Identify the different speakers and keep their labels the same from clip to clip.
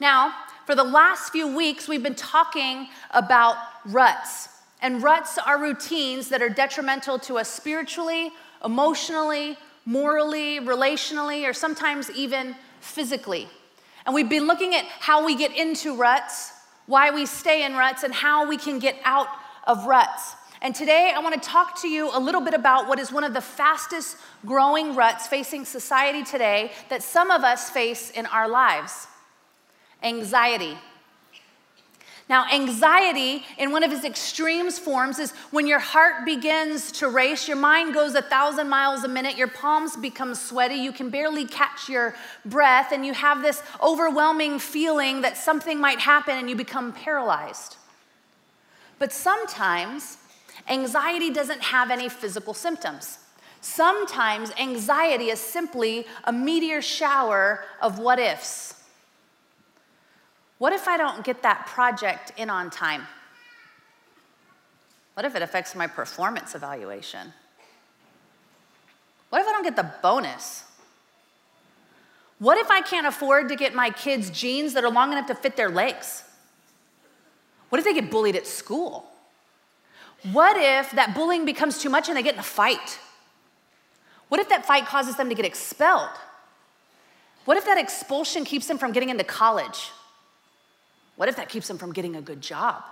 Speaker 1: Now, for the last few weeks, we've been talking about ruts. And ruts are routines that are detrimental to us spiritually, emotionally, morally, relationally, or sometimes even physically. And we've been looking at how we get into ruts, why we stay in ruts, and how we can get out of ruts. And today I want to talk to you a little bit about what is one of the fastest growing ruts facing society today that some of us face in our lives anxiety. Now, anxiety, in one of its extremes forms, is when your heart begins to race, your mind goes a thousand miles a minute, your palms become sweaty, you can barely catch your breath, and you have this overwhelming feeling that something might happen and you become paralyzed. But sometimes, anxiety doesn't have any physical symptoms. Sometimes, anxiety is simply a meteor shower of what ifs. What if I don't get that project in on time? What if it affects my performance evaluation? What if I don't get the bonus? What if I can't afford to get my kids jeans that are long enough to fit their legs? What if they get bullied at school? What if that bullying becomes too much and they get in a fight? What if that fight causes them to get expelled? What if that expulsion keeps them from getting into college? What if that keeps them from getting a good job?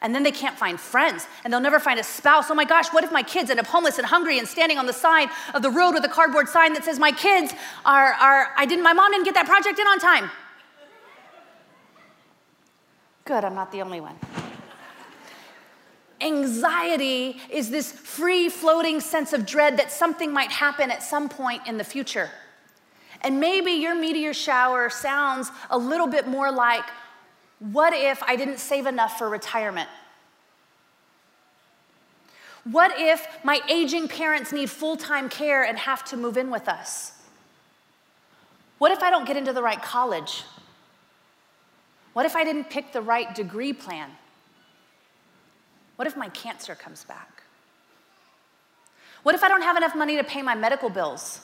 Speaker 1: And then they can't find friends and they'll never find a spouse. Oh my gosh, what if my kids end up homeless and hungry and standing on the side of the road with a cardboard sign that says, My kids are, are I didn't, my mom didn't get that project in on time? Good, I'm not the only one. Anxiety is this free floating sense of dread that something might happen at some point in the future. And maybe your meteor shower sounds a little bit more like what if I didn't save enough for retirement? What if my aging parents need full time care and have to move in with us? What if I don't get into the right college? What if I didn't pick the right degree plan? What if my cancer comes back? What if I don't have enough money to pay my medical bills?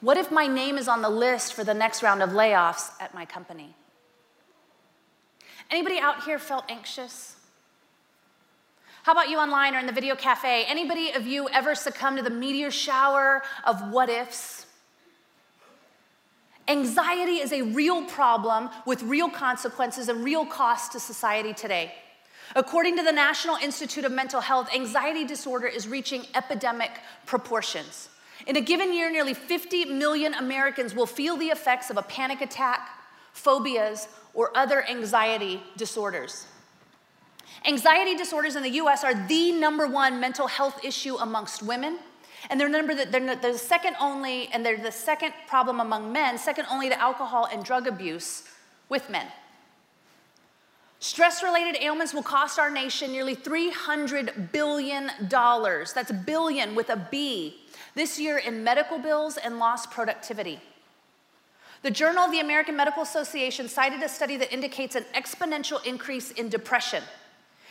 Speaker 1: What if my name is on the list for the next round of layoffs at my company? Anybody out here felt anxious? How about you online or in the video cafe? Anybody of you ever succumb to the meteor shower of what ifs? Anxiety is a real problem with real consequences and real cost to society today. According to the National Institute of Mental Health, anxiety disorder is reaching epidemic proportions. In a given year, nearly 50 million Americans will feel the effects of a panic attack, phobias, or other anxiety disorders. Anxiety disorders in the US are the number one mental health issue amongst women. And they're, number, they're, the second only, and they're the second problem among men, second only to alcohol and drug abuse with men. Stress related ailments will cost our nation nearly $300 billion. That's a billion with a B this year in medical bills and lost productivity. The Journal of the American Medical Association cited a study that indicates an exponential increase in depression.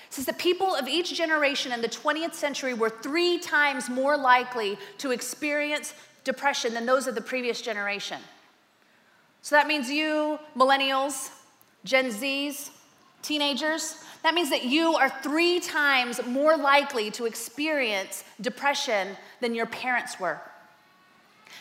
Speaker 1: Says that people of each generation in the 20th century were three times more likely to experience depression than those of the previous generation. So that means you, millennials, Gen Zs, teenagers, that means that you are three times more likely to experience depression than your parents were.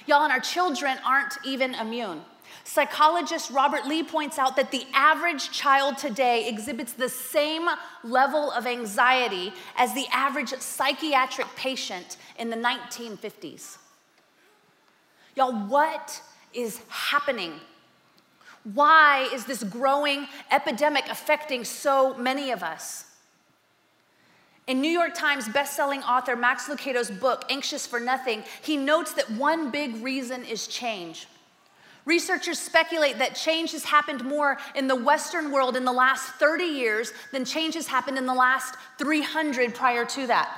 Speaker 1: Y'all, and our children aren't even immune. Psychologist Robert Leahy points out that the average child today exhibits the same level of anxiety as the average psychiatric patient in the 1950s. Y'all, what is happening? Why is this growing epidemic affecting so many of us? In New York Times bestselling author Max Lucado's book, Anxious for Nothing, he notes that one big reason is change. Researchers speculate that change has happened more in the Western world in the last 30 years than change has happened in the last 300 prior to that.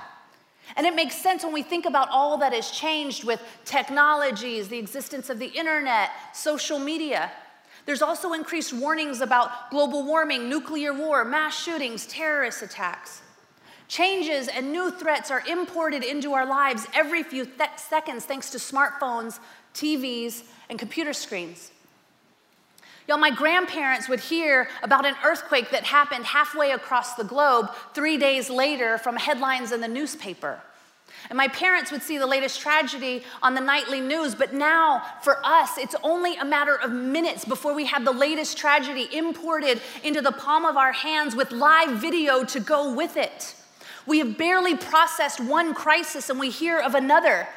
Speaker 1: And it makes sense when we think about all that has changed with technologies, the existence of the internet, social media. There's also increased warnings about global warming, nuclear war, mass shootings, terrorist attacks. Changes and new threats are imported into our lives every few th- seconds thanks to smartphones, TVs, and computer screens. Y'all, my grandparents would hear about an earthquake that happened halfway across the globe three days later from headlines in the newspaper. And my parents would see the latest tragedy on the nightly news, but now for us, it's only a matter of minutes before we have the latest tragedy imported into the palm of our hands with live video to go with it. We have barely processed one crisis and we hear of another.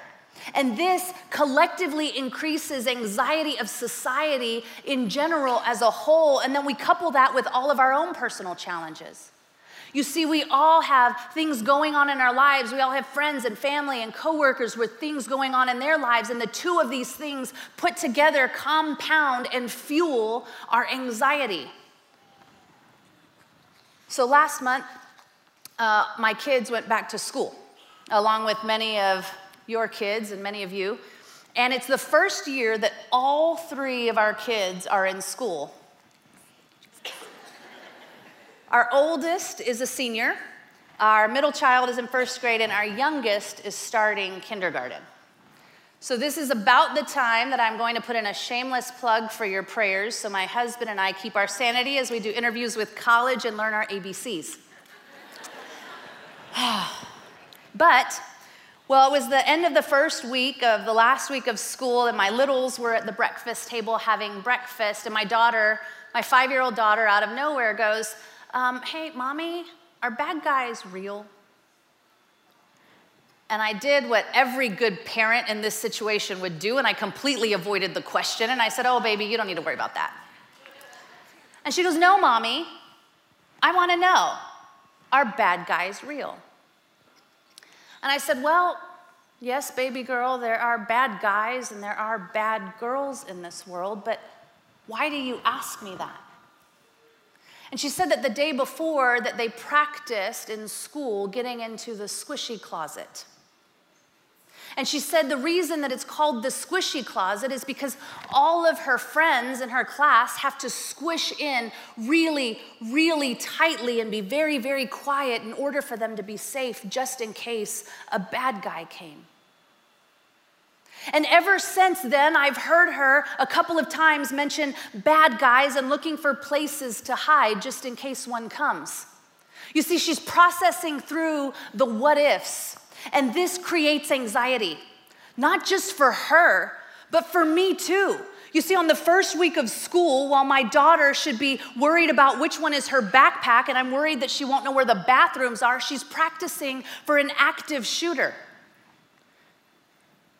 Speaker 1: And this collectively increases anxiety of society in general as a whole. And then we couple that with all of our own personal challenges. You see, we all have things going on in our lives. We all have friends and family and coworkers with things going on in their lives. And the two of these things put together compound and fuel our anxiety. So last month, uh, my kids went back to school, along with many of your kids and many of you. And it's the first year that all three of our kids are in school. Our oldest is a senior, our middle child is in first grade, and our youngest is starting kindergarten. So, this is about the time that I'm going to put in a shameless plug for your prayers so my husband and I keep our sanity as we do interviews with college and learn our ABCs. but well, it was the end of the first week of the last week of school, and my littles were at the breakfast table having breakfast. And my daughter, my five year old daughter, out of nowhere goes, um, Hey, mommy, are bad guys real? And I did what every good parent in this situation would do, and I completely avoided the question. And I said, Oh, baby, you don't need to worry about that. And she goes, No, mommy, I wanna know are bad guys real? And I said, Well, yes, baby girl, there are bad guys and there are bad girls in this world, but why do you ask me that? And she said that the day before that they practiced in school getting into the squishy closet. And she said the reason that it's called the squishy closet is because all of her friends in her class have to squish in really, really tightly and be very, very quiet in order for them to be safe, just in case a bad guy came. And ever since then, I've heard her a couple of times mention bad guys and looking for places to hide just in case one comes. You see, she's processing through the what ifs and this creates anxiety, not just for her, but for me too. You see, on the first week of school, while my daughter should be worried about which one is her backpack, and I'm worried that she won't know where the bathrooms are, she's practicing for an active shooter.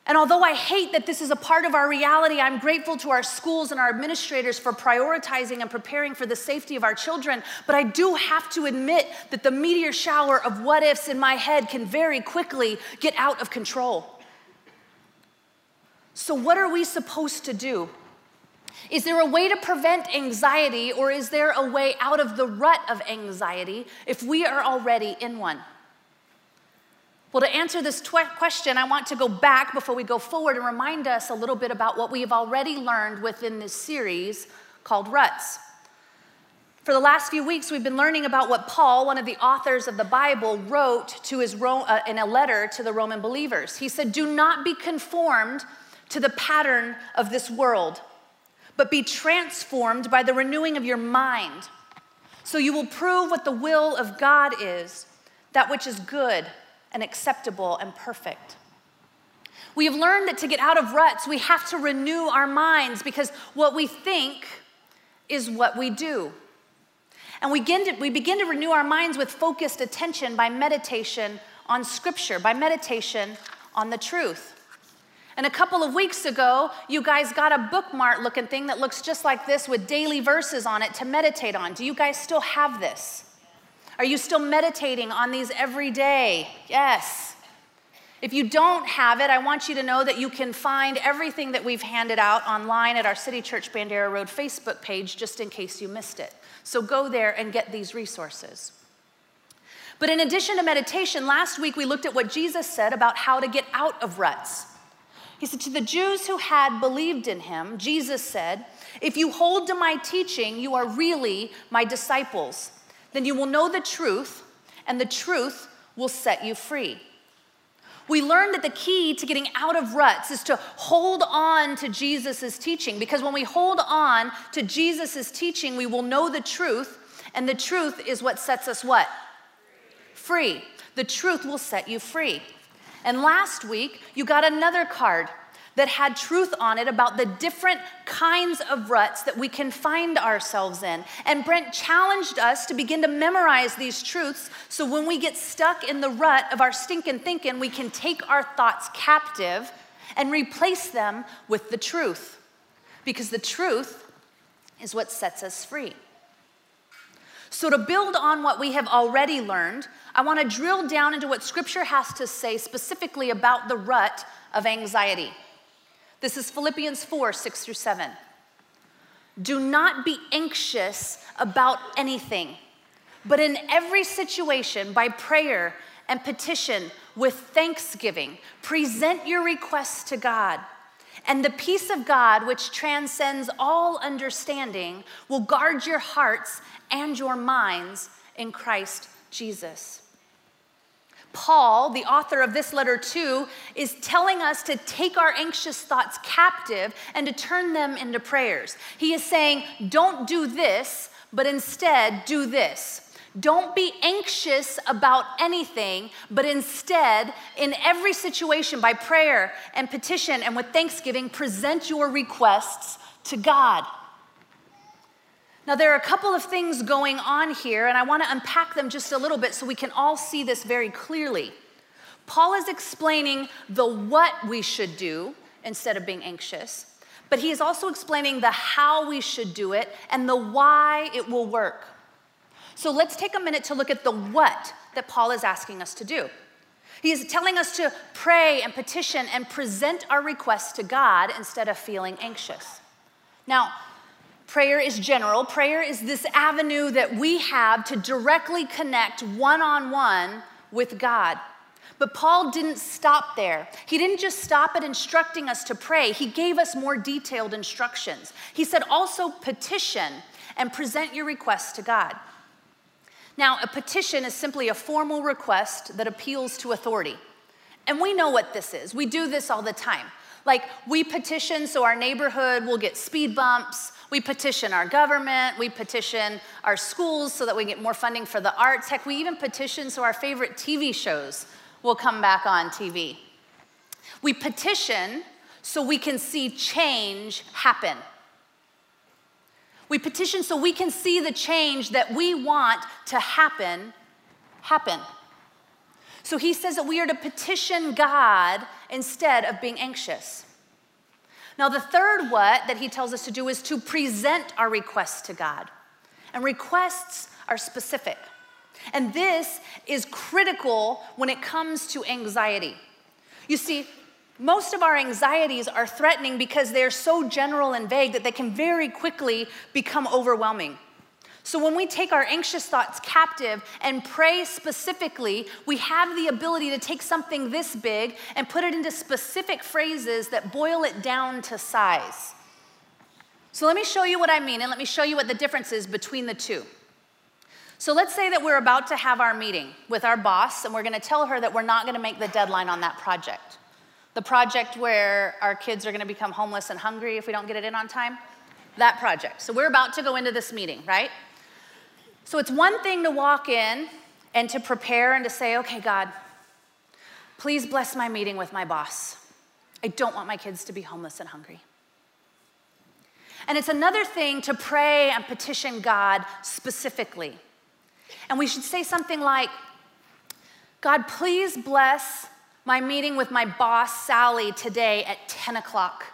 Speaker 1: And although I hate that this is a part of our reality, I'm grateful to our schools and our administrators for prioritizing and preparing for the safety of our children. But I do have to admit that the meteor shower of what ifs in my head can very quickly get out of control. So, what are we supposed to do? Is there a way to prevent anxiety, or is there a way out of the rut of anxiety if we are already in one? Well, to answer this tw- question, I want to go back before we go forward and remind us a little bit about what we have already learned within this series called Ruts. For the last few weeks, we've been learning about what Paul, one of the authors of the Bible, wrote to his Ro- uh, in a letter to the Roman believers. He said, Do not be conformed to the pattern of this world, but be transformed by the renewing of your mind, so you will prove what the will of God is, that which is good and acceptable and perfect. We have learned that to get out of ruts, we have to renew our minds because what we think is what we do. And we begin, to, we begin to renew our minds with focused attention by meditation on Scripture, by meditation on the truth. And a couple of weeks ago, you guys got a bookmark looking thing that looks just like this with daily verses on it to meditate on. Do you guys still have this? Are you still meditating on these every day? Yes. If you don't have it, I want you to know that you can find everything that we've handed out online at our City Church Bandera Road Facebook page just in case you missed it. So go there and get these resources. But in addition to meditation, last week we looked at what Jesus said about how to get out of ruts. He said, To the Jews who had believed in him, Jesus said, If you hold to my teaching, you are really my disciples then you will know the truth, and the truth will set you free. we learned that the key to getting out of ruts is to hold on to Jesus' teaching. Because when we hold on to Jesus' teaching, we will know the truth, and the truth is what sets us what? Free. The truth will set you free. And last week, you got another card that had truth on it about the different kinds of ruts that we can find ourselves in. And Brent challenged us to begin to memorize these truths so when we get stuck in the rut of our stinking thinking, we can take our thoughts captive and replace them with the truth. Because the truth is what sets us free. So, to build on what we have already learned, I want to drill down into what Scripture has to say specifically about the rut of anxiety. This is Philippians 4 6 through 7. Do not be anxious about anything, but in every situation, by prayer and petition with thanksgiving, present your requests to God. And the peace of God, which transcends all understanding, will guard your hearts and your minds in Christ Jesus. Paul, the author of this letter too, is telling us to take our anxious thoughts captive and to turn them into prayers. He is saying, don't do this, but instead do this. Don't be anxious about anything, but instead, in every situation, by prayer and petition and with thanksgiving, present your requests to God. Now, there are a couple of things going on here, and I want to unpack them just a little bit so we can all see this very clearly. Paul is explaining the what we should do instead of being anxious, but he is also explaining the how we should do it and the why it will work. So let's take a minute to look at the what that Paul is asking us to do. He is telling us to pray and petition and present our requests to God instead of feeling anxious. Now, Prayer is general. Prayer is this avenue that we have to directly connect one on one with God. But Paul didn't stop there. He didn't just stop at instructing us to pray, he gave us more detailed instructions. He said, also petition and present your requests to God. Now, a petition is simply a formal request that appeals to authority. And we know what this is. We do this all the time. Like, we petition so our neighborhood will get speed bumps, we petition our government, we petition our schools so that we get more funding for the arts. Heck, we even petition so our favorite TV shows will come back on TV. We petition so we can see change happen. We petition so we can see the change that we want to happen happen. So he says that we are to petition God instead of being anxious. Now, the third what that he tells us to do is to present our requests to God. And requests are specific. And this is critical when it comes to anxiety. You see, most of our anxieties are threatening because they're so general and vague that they can very quickly become overwhelming. So, when we take our anxious thoughts captive and pray specifically, we have the ability to take something this big and put it into specific phrases that boil it down to size. So, let me show you what I mean and let me show you what the difference is between the two. So, let's say that we're about to have our meeting with our boss and we're gonna tell her that we're not gonna make the deadline on that project. The project where our kids are gonna become homeless and hungry if we don't get it in on time. That project. So, we're about to go into this meeting, right? So it's one thing to walk in and to prepare and to say, okay, God, please bless my meeting with my boss. I don't want my kids to be homeless and hungry. And it's another thing to pray and petition God specifically. And we should say something like, God, please bless my meeting with my boss, Sally, today at 10 o'clock.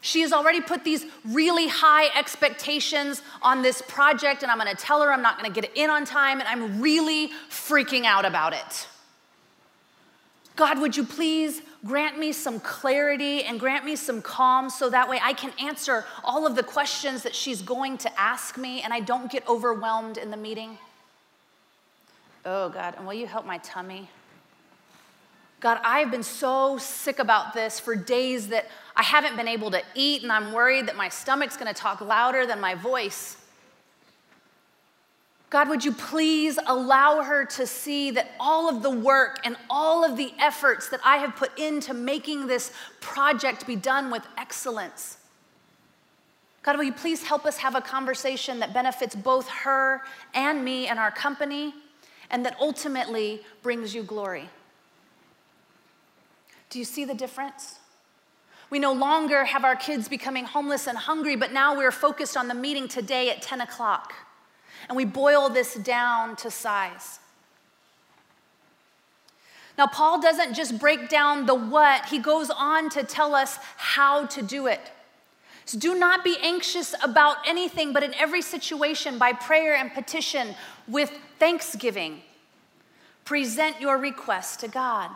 Speaker 1: She has already put these really high expectations on this project, and I'm gonna tell her I'm not gonna get it in on time, and I'm really freaking out about it. God, would you please grant me some clarity and grant me some calm so that way I can answer all of the questions that she's going to ask me and I don't get overwhelmed in the meeting? Oh, God, and will you help my tummy? God, I've been so sick about this for days that I haven't been able to eat, and I'm worried that my stomach's gonna talk louder than my voice. God, would you please allow her to see that all of the work and all of the efforts that I have put into making this project be done with excellence? God, will you please help us have a conversation that benefits both her and me and our company, and that ultimately brings you glory? Do you see the difference? We no longer have our kids becoming homeless and hungry, but now we're focused on the meeting today at 10 o'clock. And we boil this down to size. Now, Paul doesn't just break down the what, he goes on to tell us how to do it. So do not be anxious about anything, but in every situation, by prayer and petition, with thanksgiving, present your request to God.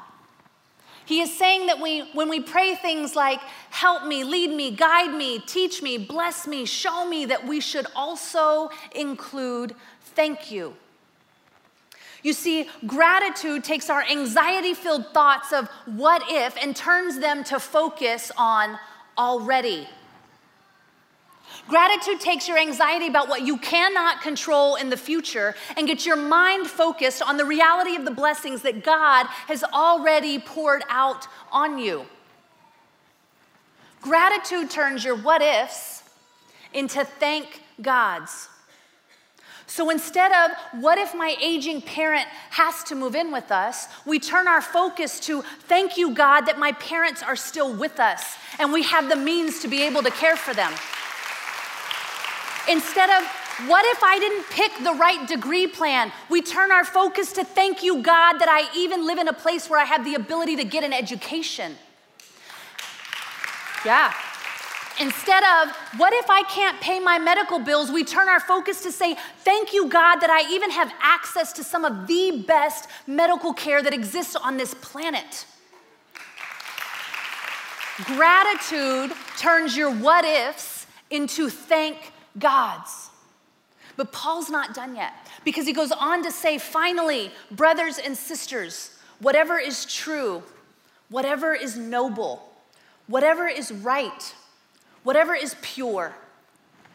Speaker 1: He is saying that we, when we pray things like, help me, lead me, guide me, teach me, bless me, show me, that we should also include thank you. You see, gratitude takes our anxiety filled thoughts of what if and turns them to focus on already. Gratitude takes your anxiety about what you cannot control in the future and gets your mind focused on the reality of the blessings that God has already poured out on you. Gratitude turns your what ifs into thank God's. So instead of what if my aging parent has to move in with us, we turn our focus to thank you, God, that my parents are still with us and we have the means to be able to care for them. Instead of, what if I didn't pick the right degree plan? We turn our focus to thank you, God, that I even live in a place where I have the ability to get an education. Yeah. Instead of, what if I can't pay my medical bills? We turn our focus to say, thank you, God, that I even have access to some of the best medical care that exists on this planet. Gratitude turns your what ifs into thank God's. But Paul's not done yet because he goes on to say, finally, brothers and sisters, whatever is true, whatever is noble, whatever is right, whatever is pure,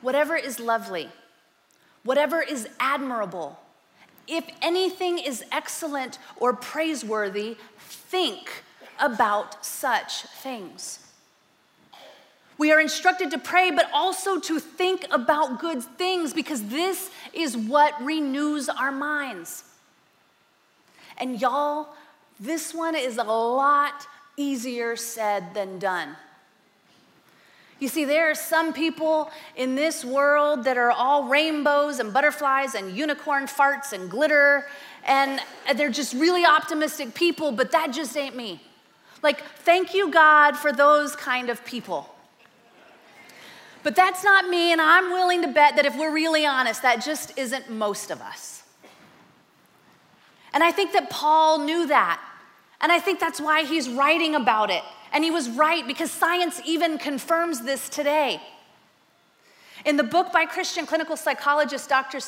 Speaker 1: whatever is lovely, whatever is admirable, if anything is excellent or praiseworthy, think about such things. We are instructed to pray, but also to think about good things because this is what renews our minds. And y'all, this one is a lot easier said than done. You see, there are some people in this world that are all rainbows and butterflies and unicorn farts and glitter, and they're just really optimistic people, but that just ain't me. Like, thank you, God, for those kind of people. But that's not me, and I'm willing to bet that if we're really honest, that just isn't most of us. And I think that Paul knew that. And I think that's why he's writing about it. And he was right because science even confirms this today. In the book by Christian clinical psychologist Dr.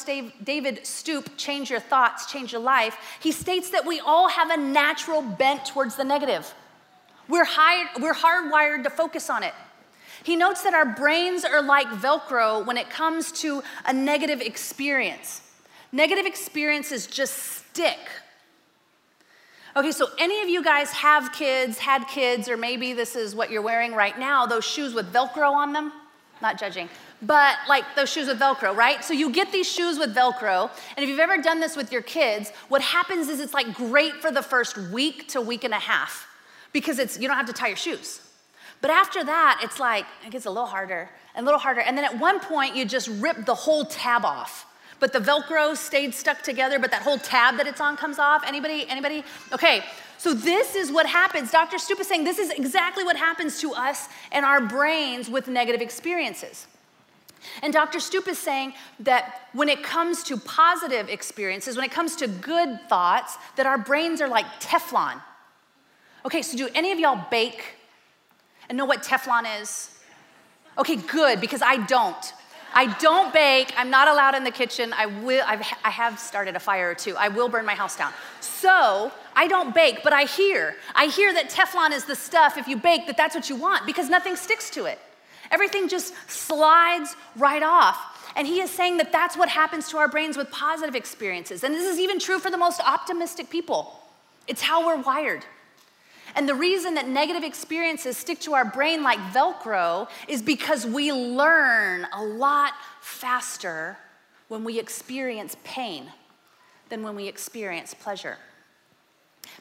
Speaker 1: David Stoop, Change Your Thoughts, Change Your Life, he states that we all have a natural bent towards the negative. We're, hired, we're hardwired to focus on it. He notes that our brains are like Velcro when it comes to a negative experience. Negative experiences just stick. Okay, so any of you guys have kids, had kids, or maybe this is what you're wearing right now, those shoes with Velcro on them? Not judging, but like those shoes with Velcro, right? So you get these shoes with Velcro, and if you've ever done this with your kids, what happens is it's like great for the first week to week and a half because it's you don't have to tie your shoes. But after that, it's like, it gets a little harder and a little harder. And then at one point, you just rip the whole tab off. But the Velcro stayed stuck together, but that whole tab that it's on comes off. Anybody? Anybody? Okay, so this is what happens. Dr. Stoop is saying this is exactly what happens to us and our brains with negative experiences. And Dr. Stoop is saying that when it comes to positive experiences, when it comes to good thoughts, that our brains are like Teflon. Okay, so do any of y'all bake? And know what Teflon is? Okay, good, because I don't. I don't bake. I'm not allowed in the kitchen. I will. I've, I have started a fire or two. I will burn my house down. So I don't bake, but I hear. I hear that Teflon is the stuff. If you bake, that that's what you want because nothing sticks to it. Everything just slides right off. And he is saying that that's what happens to our brains with positive experiences. And this is even true for the most optimistic people. It's how we're wired. And the reason that negative experiences stick to our brain like Velcro is because we learn a lot faster when we experience pain than when we experience pleasure.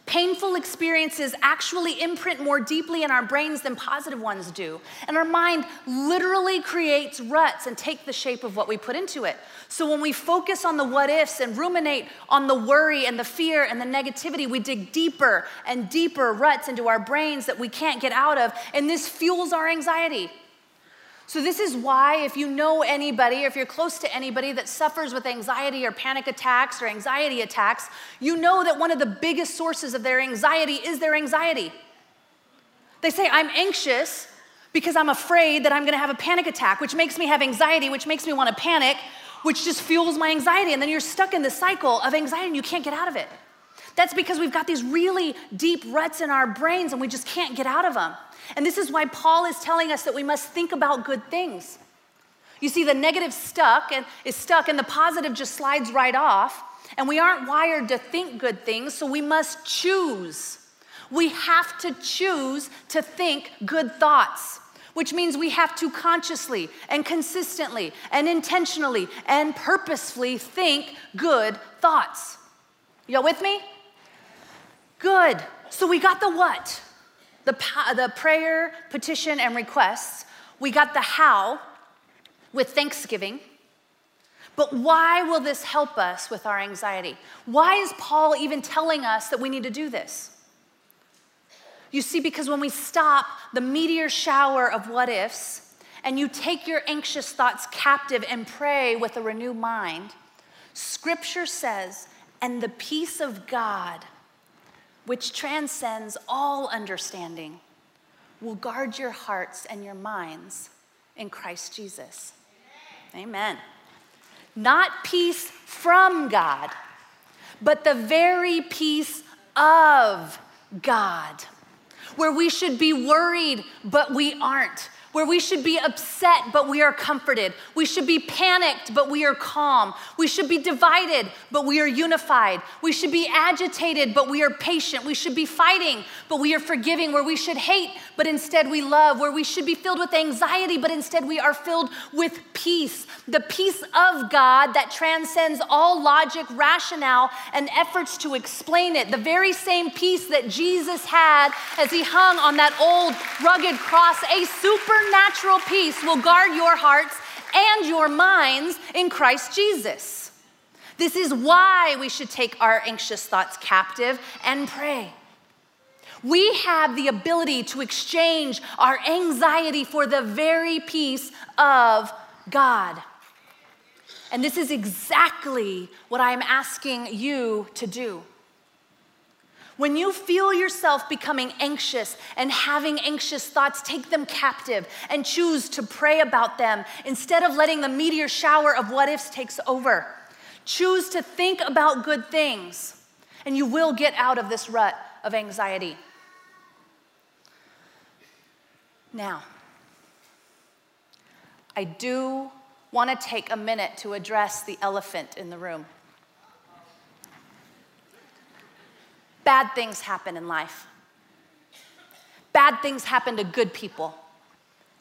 Speaker 1: Painful experiences actually imprint more deeply in our brains than positive ones do. And our mind literally creates ruts and take the shape of what we put into it. So when we focus on the what ifs and ruminate on the worry and the fear and the negativity, we dig deeper and deeper ruts into our brains that we can't get out of. And this fuels our anxiety. So, this is why, if you know anybody or if you're close to anybody that suffers with anxiety or panic attacks or anxiety attacks, you know that one of the biggest sources of their anxiety is their anxiety. They say, I'm anxious because I'm afraid that I'm gonna have a panic attack, which makes me have anxiety, which makes me wanna panic, which just fuels my anxiety. And then you're stuck in the cycle of anxiety and you can't get out of it. That's because we've got these really deep ruts in our brains and we just can't get out of them. And this is why Paul is telling us that we must think about good things. You see, the negative stuck and is stuck, and the positive just slides right off. And we aren't wired to think good things, so we must choose. We have to choose to think good thoughts, which means we have to consciously and consistently and intentionally and purposefully think good thoughts. Y'all with me? Good. So we got the what? the, the prayer, petition, and requests. We got the how with thanksgiving. But why will this help us with our anxiety? Why is Paul even telling us that we need to do this? You see, because when we stop the meteor shower of what ifs and you take your anxious thoughts captive and pray with a renewed mind, scripture says, and the peace of God which transcends all understanding, will guard your hearts and your minds in Christ Jesus. Amen. Amen. Not peace from God, but the very peace of God, where we should be worried, but we aren't where we should be upset, but we are comforted. We should be panicked, but we are calm. We should be divided, but we are unified. We should be agitated, but we are patient. We should be fighting, but we are forgiving. Where we should hate, but instead we love. Where we should be filled with anxiety, but instead we are filled with peace. The peace of God that transcends all logic, rationale, and efforts to explain it. The very same peace that Jesus had as he hung on that old rugged cross, a super supernatural peace will guard your hearts and your minds in Christ Jesus. This is why we should take our anxious thoughts captive and pray. We have the ability to exchange our anxiety for the very peace of God. And this is exactly what I'm asking you to do. When you feel yourself becoming anxious and having anxious thoughts, take them captive and choose to pray about them instead of letting the meteor shower of what ifs takes over. Choose to think about good things, and you will get out of this rut of anxiety. Now, I do want to take a minute to address the elephant in the room. Bad things happen in life. Bad things happen to good people,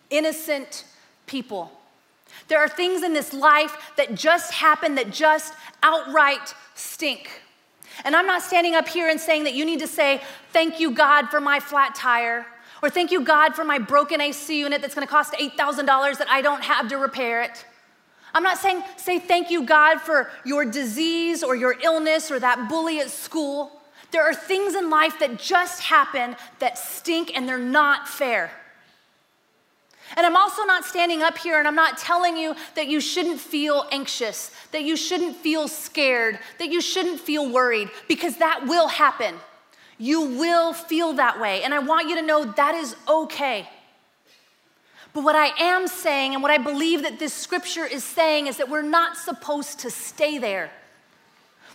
Speaker 1: innocent people. There are things in this life that just happen that just outright stink. And I'm not standing up here and saying that you need to say, Thank you, God, for my flat tire, or Thank you, God, for my broken AC unit that's gonna cost $8,000 that I don't have to repair it. I'm not saying, say thank you, God, for your disease or your illness or that bully at school. There are things in life that just happen that stink and they're not fair. And I'm also not standing up here and I'm not telling you that you shouldn't feel anxious, that you shouldn't feel scared, that you shouldn't feel worried, because that will happen. You will feel that way. And I want you to know that is okay. But what I am saying, and what I believe that this scripture is saying, is that we're not supposed to stay there.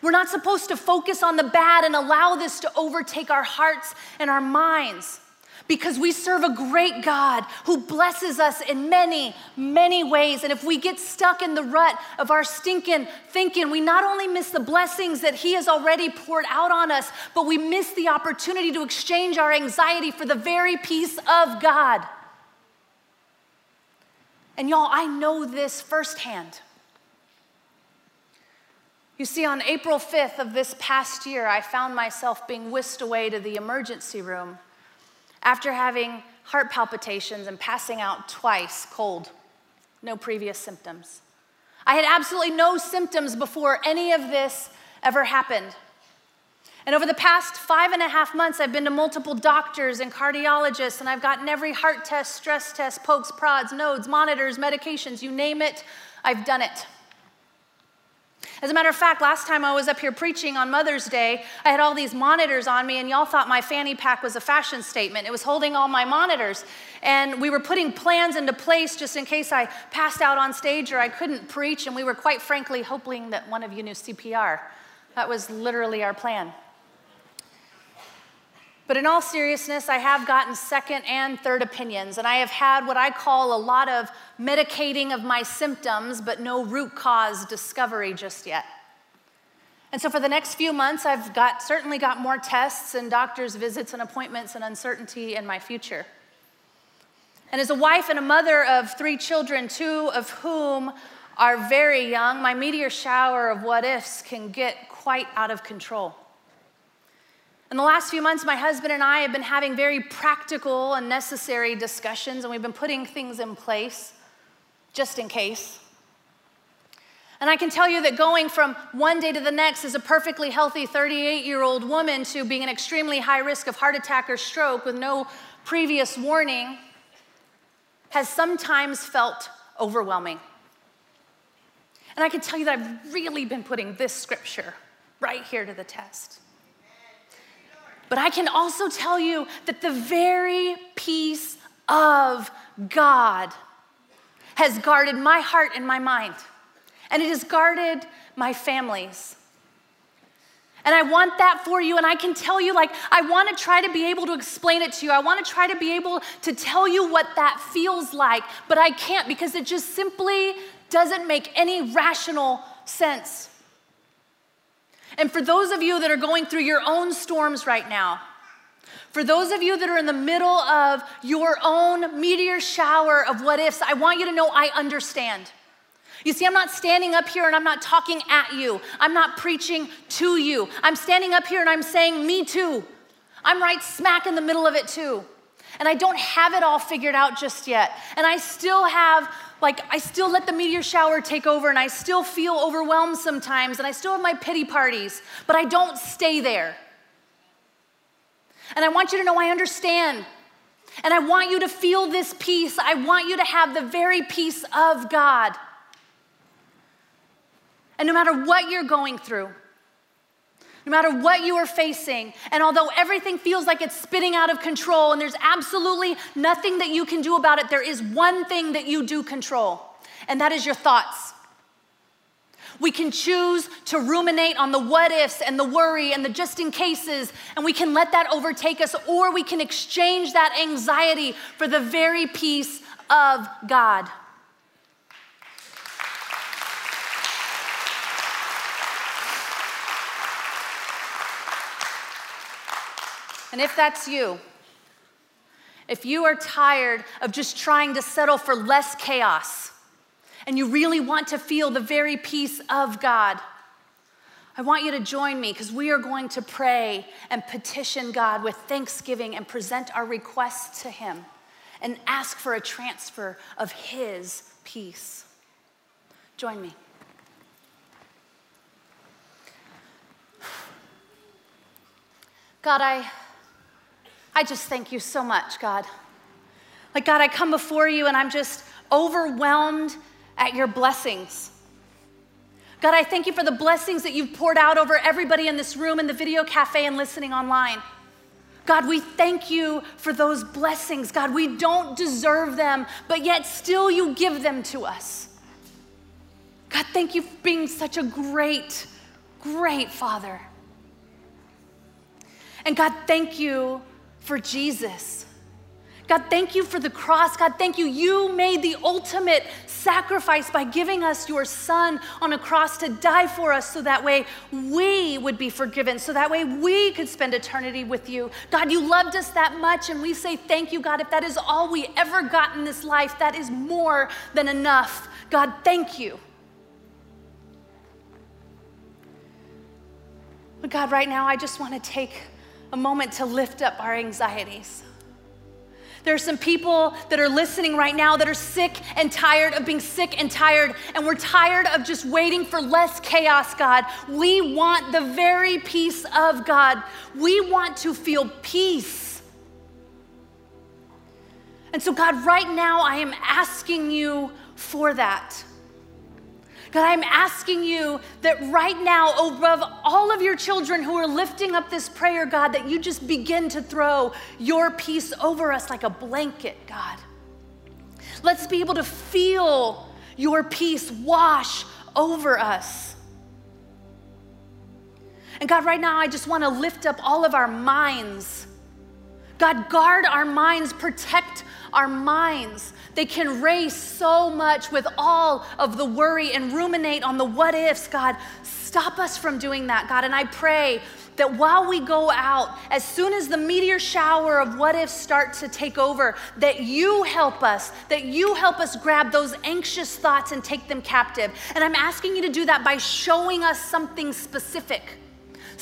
Speaker 1: We're not supposed to focus on the bad and allow this to overtake our hearts and our minds. because we serve a great God who blesses us in many, many ways. And if we get stuck in the rut of our stinking thinking, we not only miss the blessings that He has already poured out on us, but we miss the opportunity to exchange our anxiety for the very peace of God. And y'all, I know this firsthand. You see, on April 5th of this past year, I found myself being whisked away to the emergency room after having heart palpitations and passing out twice cold, no previous symptoms. I had absolutely no symptoms before any of this ever happened. And over the past five and a half months, I've been to multiple doctors and cardiologists, and I've gotten every heart test, stress test, pokes, prods, nodes, monitors, medications, you name it, I've done it. As a matter of fact, last time I was up here preaching on Mother's Day, I had all these monitors on me, and y'all thought my fanny pack was a fashion statement. It was holding all my monitors. And we were putting plans into place just in case I passed out on stage or I couldn't preach, and we were quite frankly hoping that one of you knew CPR. That was literally our plan. But in all seriousness, I have gotten second and third opinions, and I have had what I call a lot of medicating of my symptoms, but no root cause discovery just yet. And so for the next few months, I've got certainly got more tests and doctor's visits and appointments and uncertainty in my future. And as a wife and a mother of three children, two of whom are very young, my meteor shower of what ifs can get quite out of control. In the last few months, my husband and I have been having very practical and necessary discussions, and we've been putting things in place just in case. And I can tell you that going from one day to the next as a perfectly healthy 38 year old woman to being an extremely high risk of heart attack or stroke with no previous warning has sometimes felt overwhelming. And I can tell you that I've really been putting this scripture right here to the test. But I can also tell you that the very peace of God has guarded my heart and my mind, and it has guarded my families. And I want that for you. And I can tell you, like, I want to try to be able to explain it to you. I want to try to be able to tell you what that feels like, but I can't because it just simply doesn't make any rational sense. And for those of you that are going through your own storms right now, for those of you that are in the middle of your own meteor shower of what ifs, I want you to know I understand. You see, I'm not standing up here and I'm not talking at you. I'm not preaching to you. I'm standing up here and I'm saying, Me too. I'm right smack in the middle of it too. And I don't have it all figured out just yet. And I still have like I still let the meteor shower take over and I still feel overwhelmed sometimes and I still have my pity parties, but I don't stay there. And I want you to know I understand. And I want you to feel this peace. I want you to have the very peace of God. And no matter what you're going through, no matter what you are facing. And although everything feels like it's spinning out of control and there's absolutely nothing that you can do about it, there is one thing that you do control, and that is your thoughts. We can choose to ruminate on the what ifs and the worry and the just in cases, and we can let that overtake us, or we can exchange that anxiety for the very peace of God. And if that's you, if you are tired of just trying to settle for less chaos and you really want to feel the very peace of God, I want you to join me because we are going to pray and petition God with thanksgiving and present our requests to Him and ask for a transfer of His peace. Join me. God, I I just thank you so much, God. Like, God, I come before you and I'm just overwhelmed at your blessings. God, I thank you for the blessings that you've poured out over everybody in this room, in the video cafe, and listening online. God, we thank you for those blessings. God, we don't deserve them, but yet still you give them to us. God, thank you for being such a great, great Father. And God, thank you for Jesus. God, thank you for the cross. God, thank you. You made the ultimate sacrifice by giving us your son on a cross to die for us so that way we would be forgiven, so that way we could spend eternity with you. God, you loved us that much, and we say thank you, God. If that is all we ever got in this life, that is more than enough. God, thank you. But God, right now, I just want to take a moment to lift up our anxieties. There are some people that are listening right now that are sick and tired of being sick and tired, and we're tired of just waiting for less chaos, God. We want the very peace of God. We want to feel peace. And so, God, right now, I am asking you for that. God, I'm asking you that right now, above all of your children who are lifting up this prayer, God, that you just begin to throw your peace over us like a blanket, God. Let's be able to feel your peace wash over us. And God, right now, I just want to lift up all of our minds. God, guard our minds, protect our minds. They can race so much with all of the worry and ruminate on the what ifs. God, stop us from doing that, God. And I pray that while we go out, as soon as the meteor shower of what ifs start to take over, that you help us, that you help us grab those anxious thoughts and take them captive. And I'm asking you to do that by showing us something specific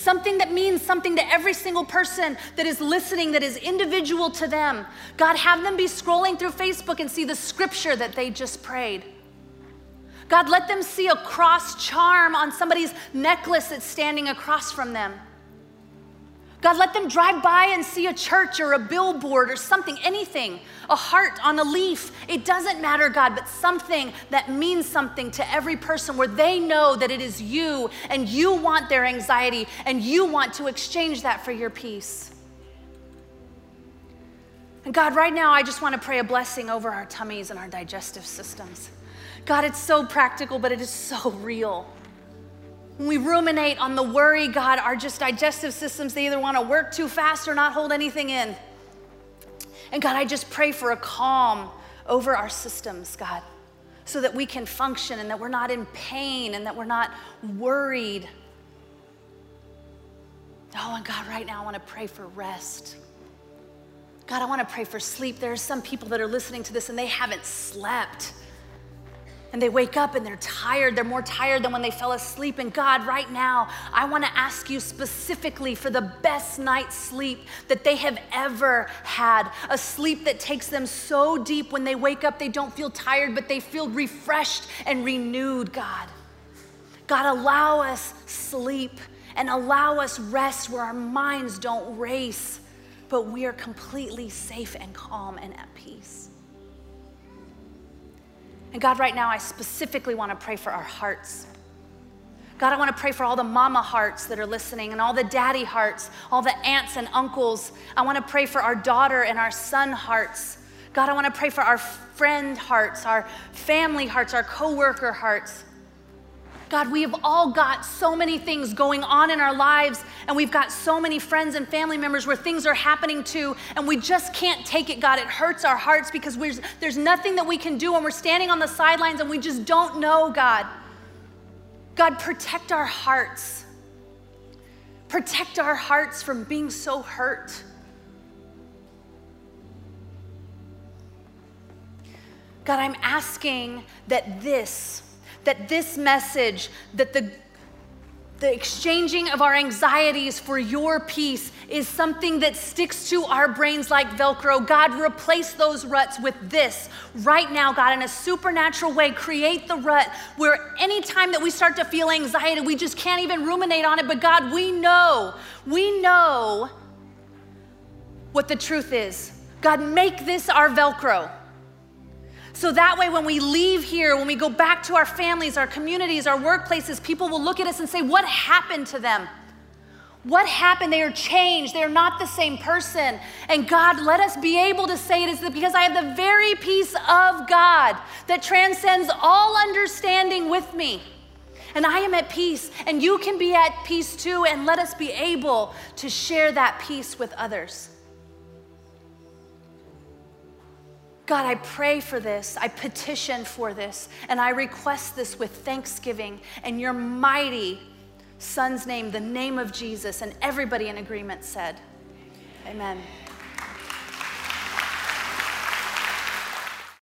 Speaker 1: something that means something to every single person that is listening, that is individual to them. God, have them be scrolling through Facebook and see the scripture that they just prayed. God, let them see a cross charm on somebody's necklace that's standing across from them. God, let them drive by and see a church or a billboard or something, anything, a heart on a leaf. It doesn't matter, God, but something that means something to every person where they know that it is you and you want their anxiety and you want to exchange that for your peace. And God, right now, I just want to pray a blessing over our tummies and our digestive systems. God, it's so practical, but it is so real. When we ruminate on the worry, God, our just digestive systems, they either want to work too fast or not hold anything in. And God, I just pray for a calm over our systems, God, so that we can function and that we're not in pain and that we're not worried. Oh, and God, right now I want to pray for rest. God, I want to pray for sleep. There are some people that are listening to this and they haven't slept and they wake up and they're tired. They're more tired than when they fell asleep. And God, right now, I want to ask you specifically for the best night's sleep that they have ever had. A sleep that takes them so deep when they wake up, they don't feel tired, but they feel refreshed and renewed, God. God, allow us sleep and allow us rest where our minds don't race, but we are completely safe and calm and at peace. And God, right now, I specifically want to pray for our hearts. God, I want to pray for all the mama hearts that are listening and all the daddy hearts, all the aunts and uncles. I want to pray for our daughter and our son hearts. God, I want to pray for our friend hearts, our family hearts, our coworker hearts. God, we have all got so many things going on in our lives, and we've got so many friends and family members where things are happening to, and we just can't take it, God. It hurts our hearts because there's nothing that we can do, and we're standing on the sidelines and we just don't know, God. God, protect our hearts. Protect our hearts from being so hurt. God, I'm asking that this, that this message, that the the exchanging of our anxieties for your peace is something that sticks to our brains like Velcro. God, replace those ruts with this right now, God, in a supernatural way. Create the rut where anytime that we start to feel anxiety, we just can't even ruminate on it. But God, we know, we know what the truth is. God, make this our Velcro. So that way, when we leave here, when we go back to our families, our communities, our workplaces, people will look at us and say, What happened to them? What happened? They are changed. They are not the same person. And God, let us be able to say it is because I have the very peace of God that transcends all understanding with me. And I am at peace, and you can be at peace too. And let us be able to share that peace with others. God, I pray for this. I petition for this. And I request this with thanksgiving and your mighty Son's name, the name of Jesus. And everybody in agreement said, Amen.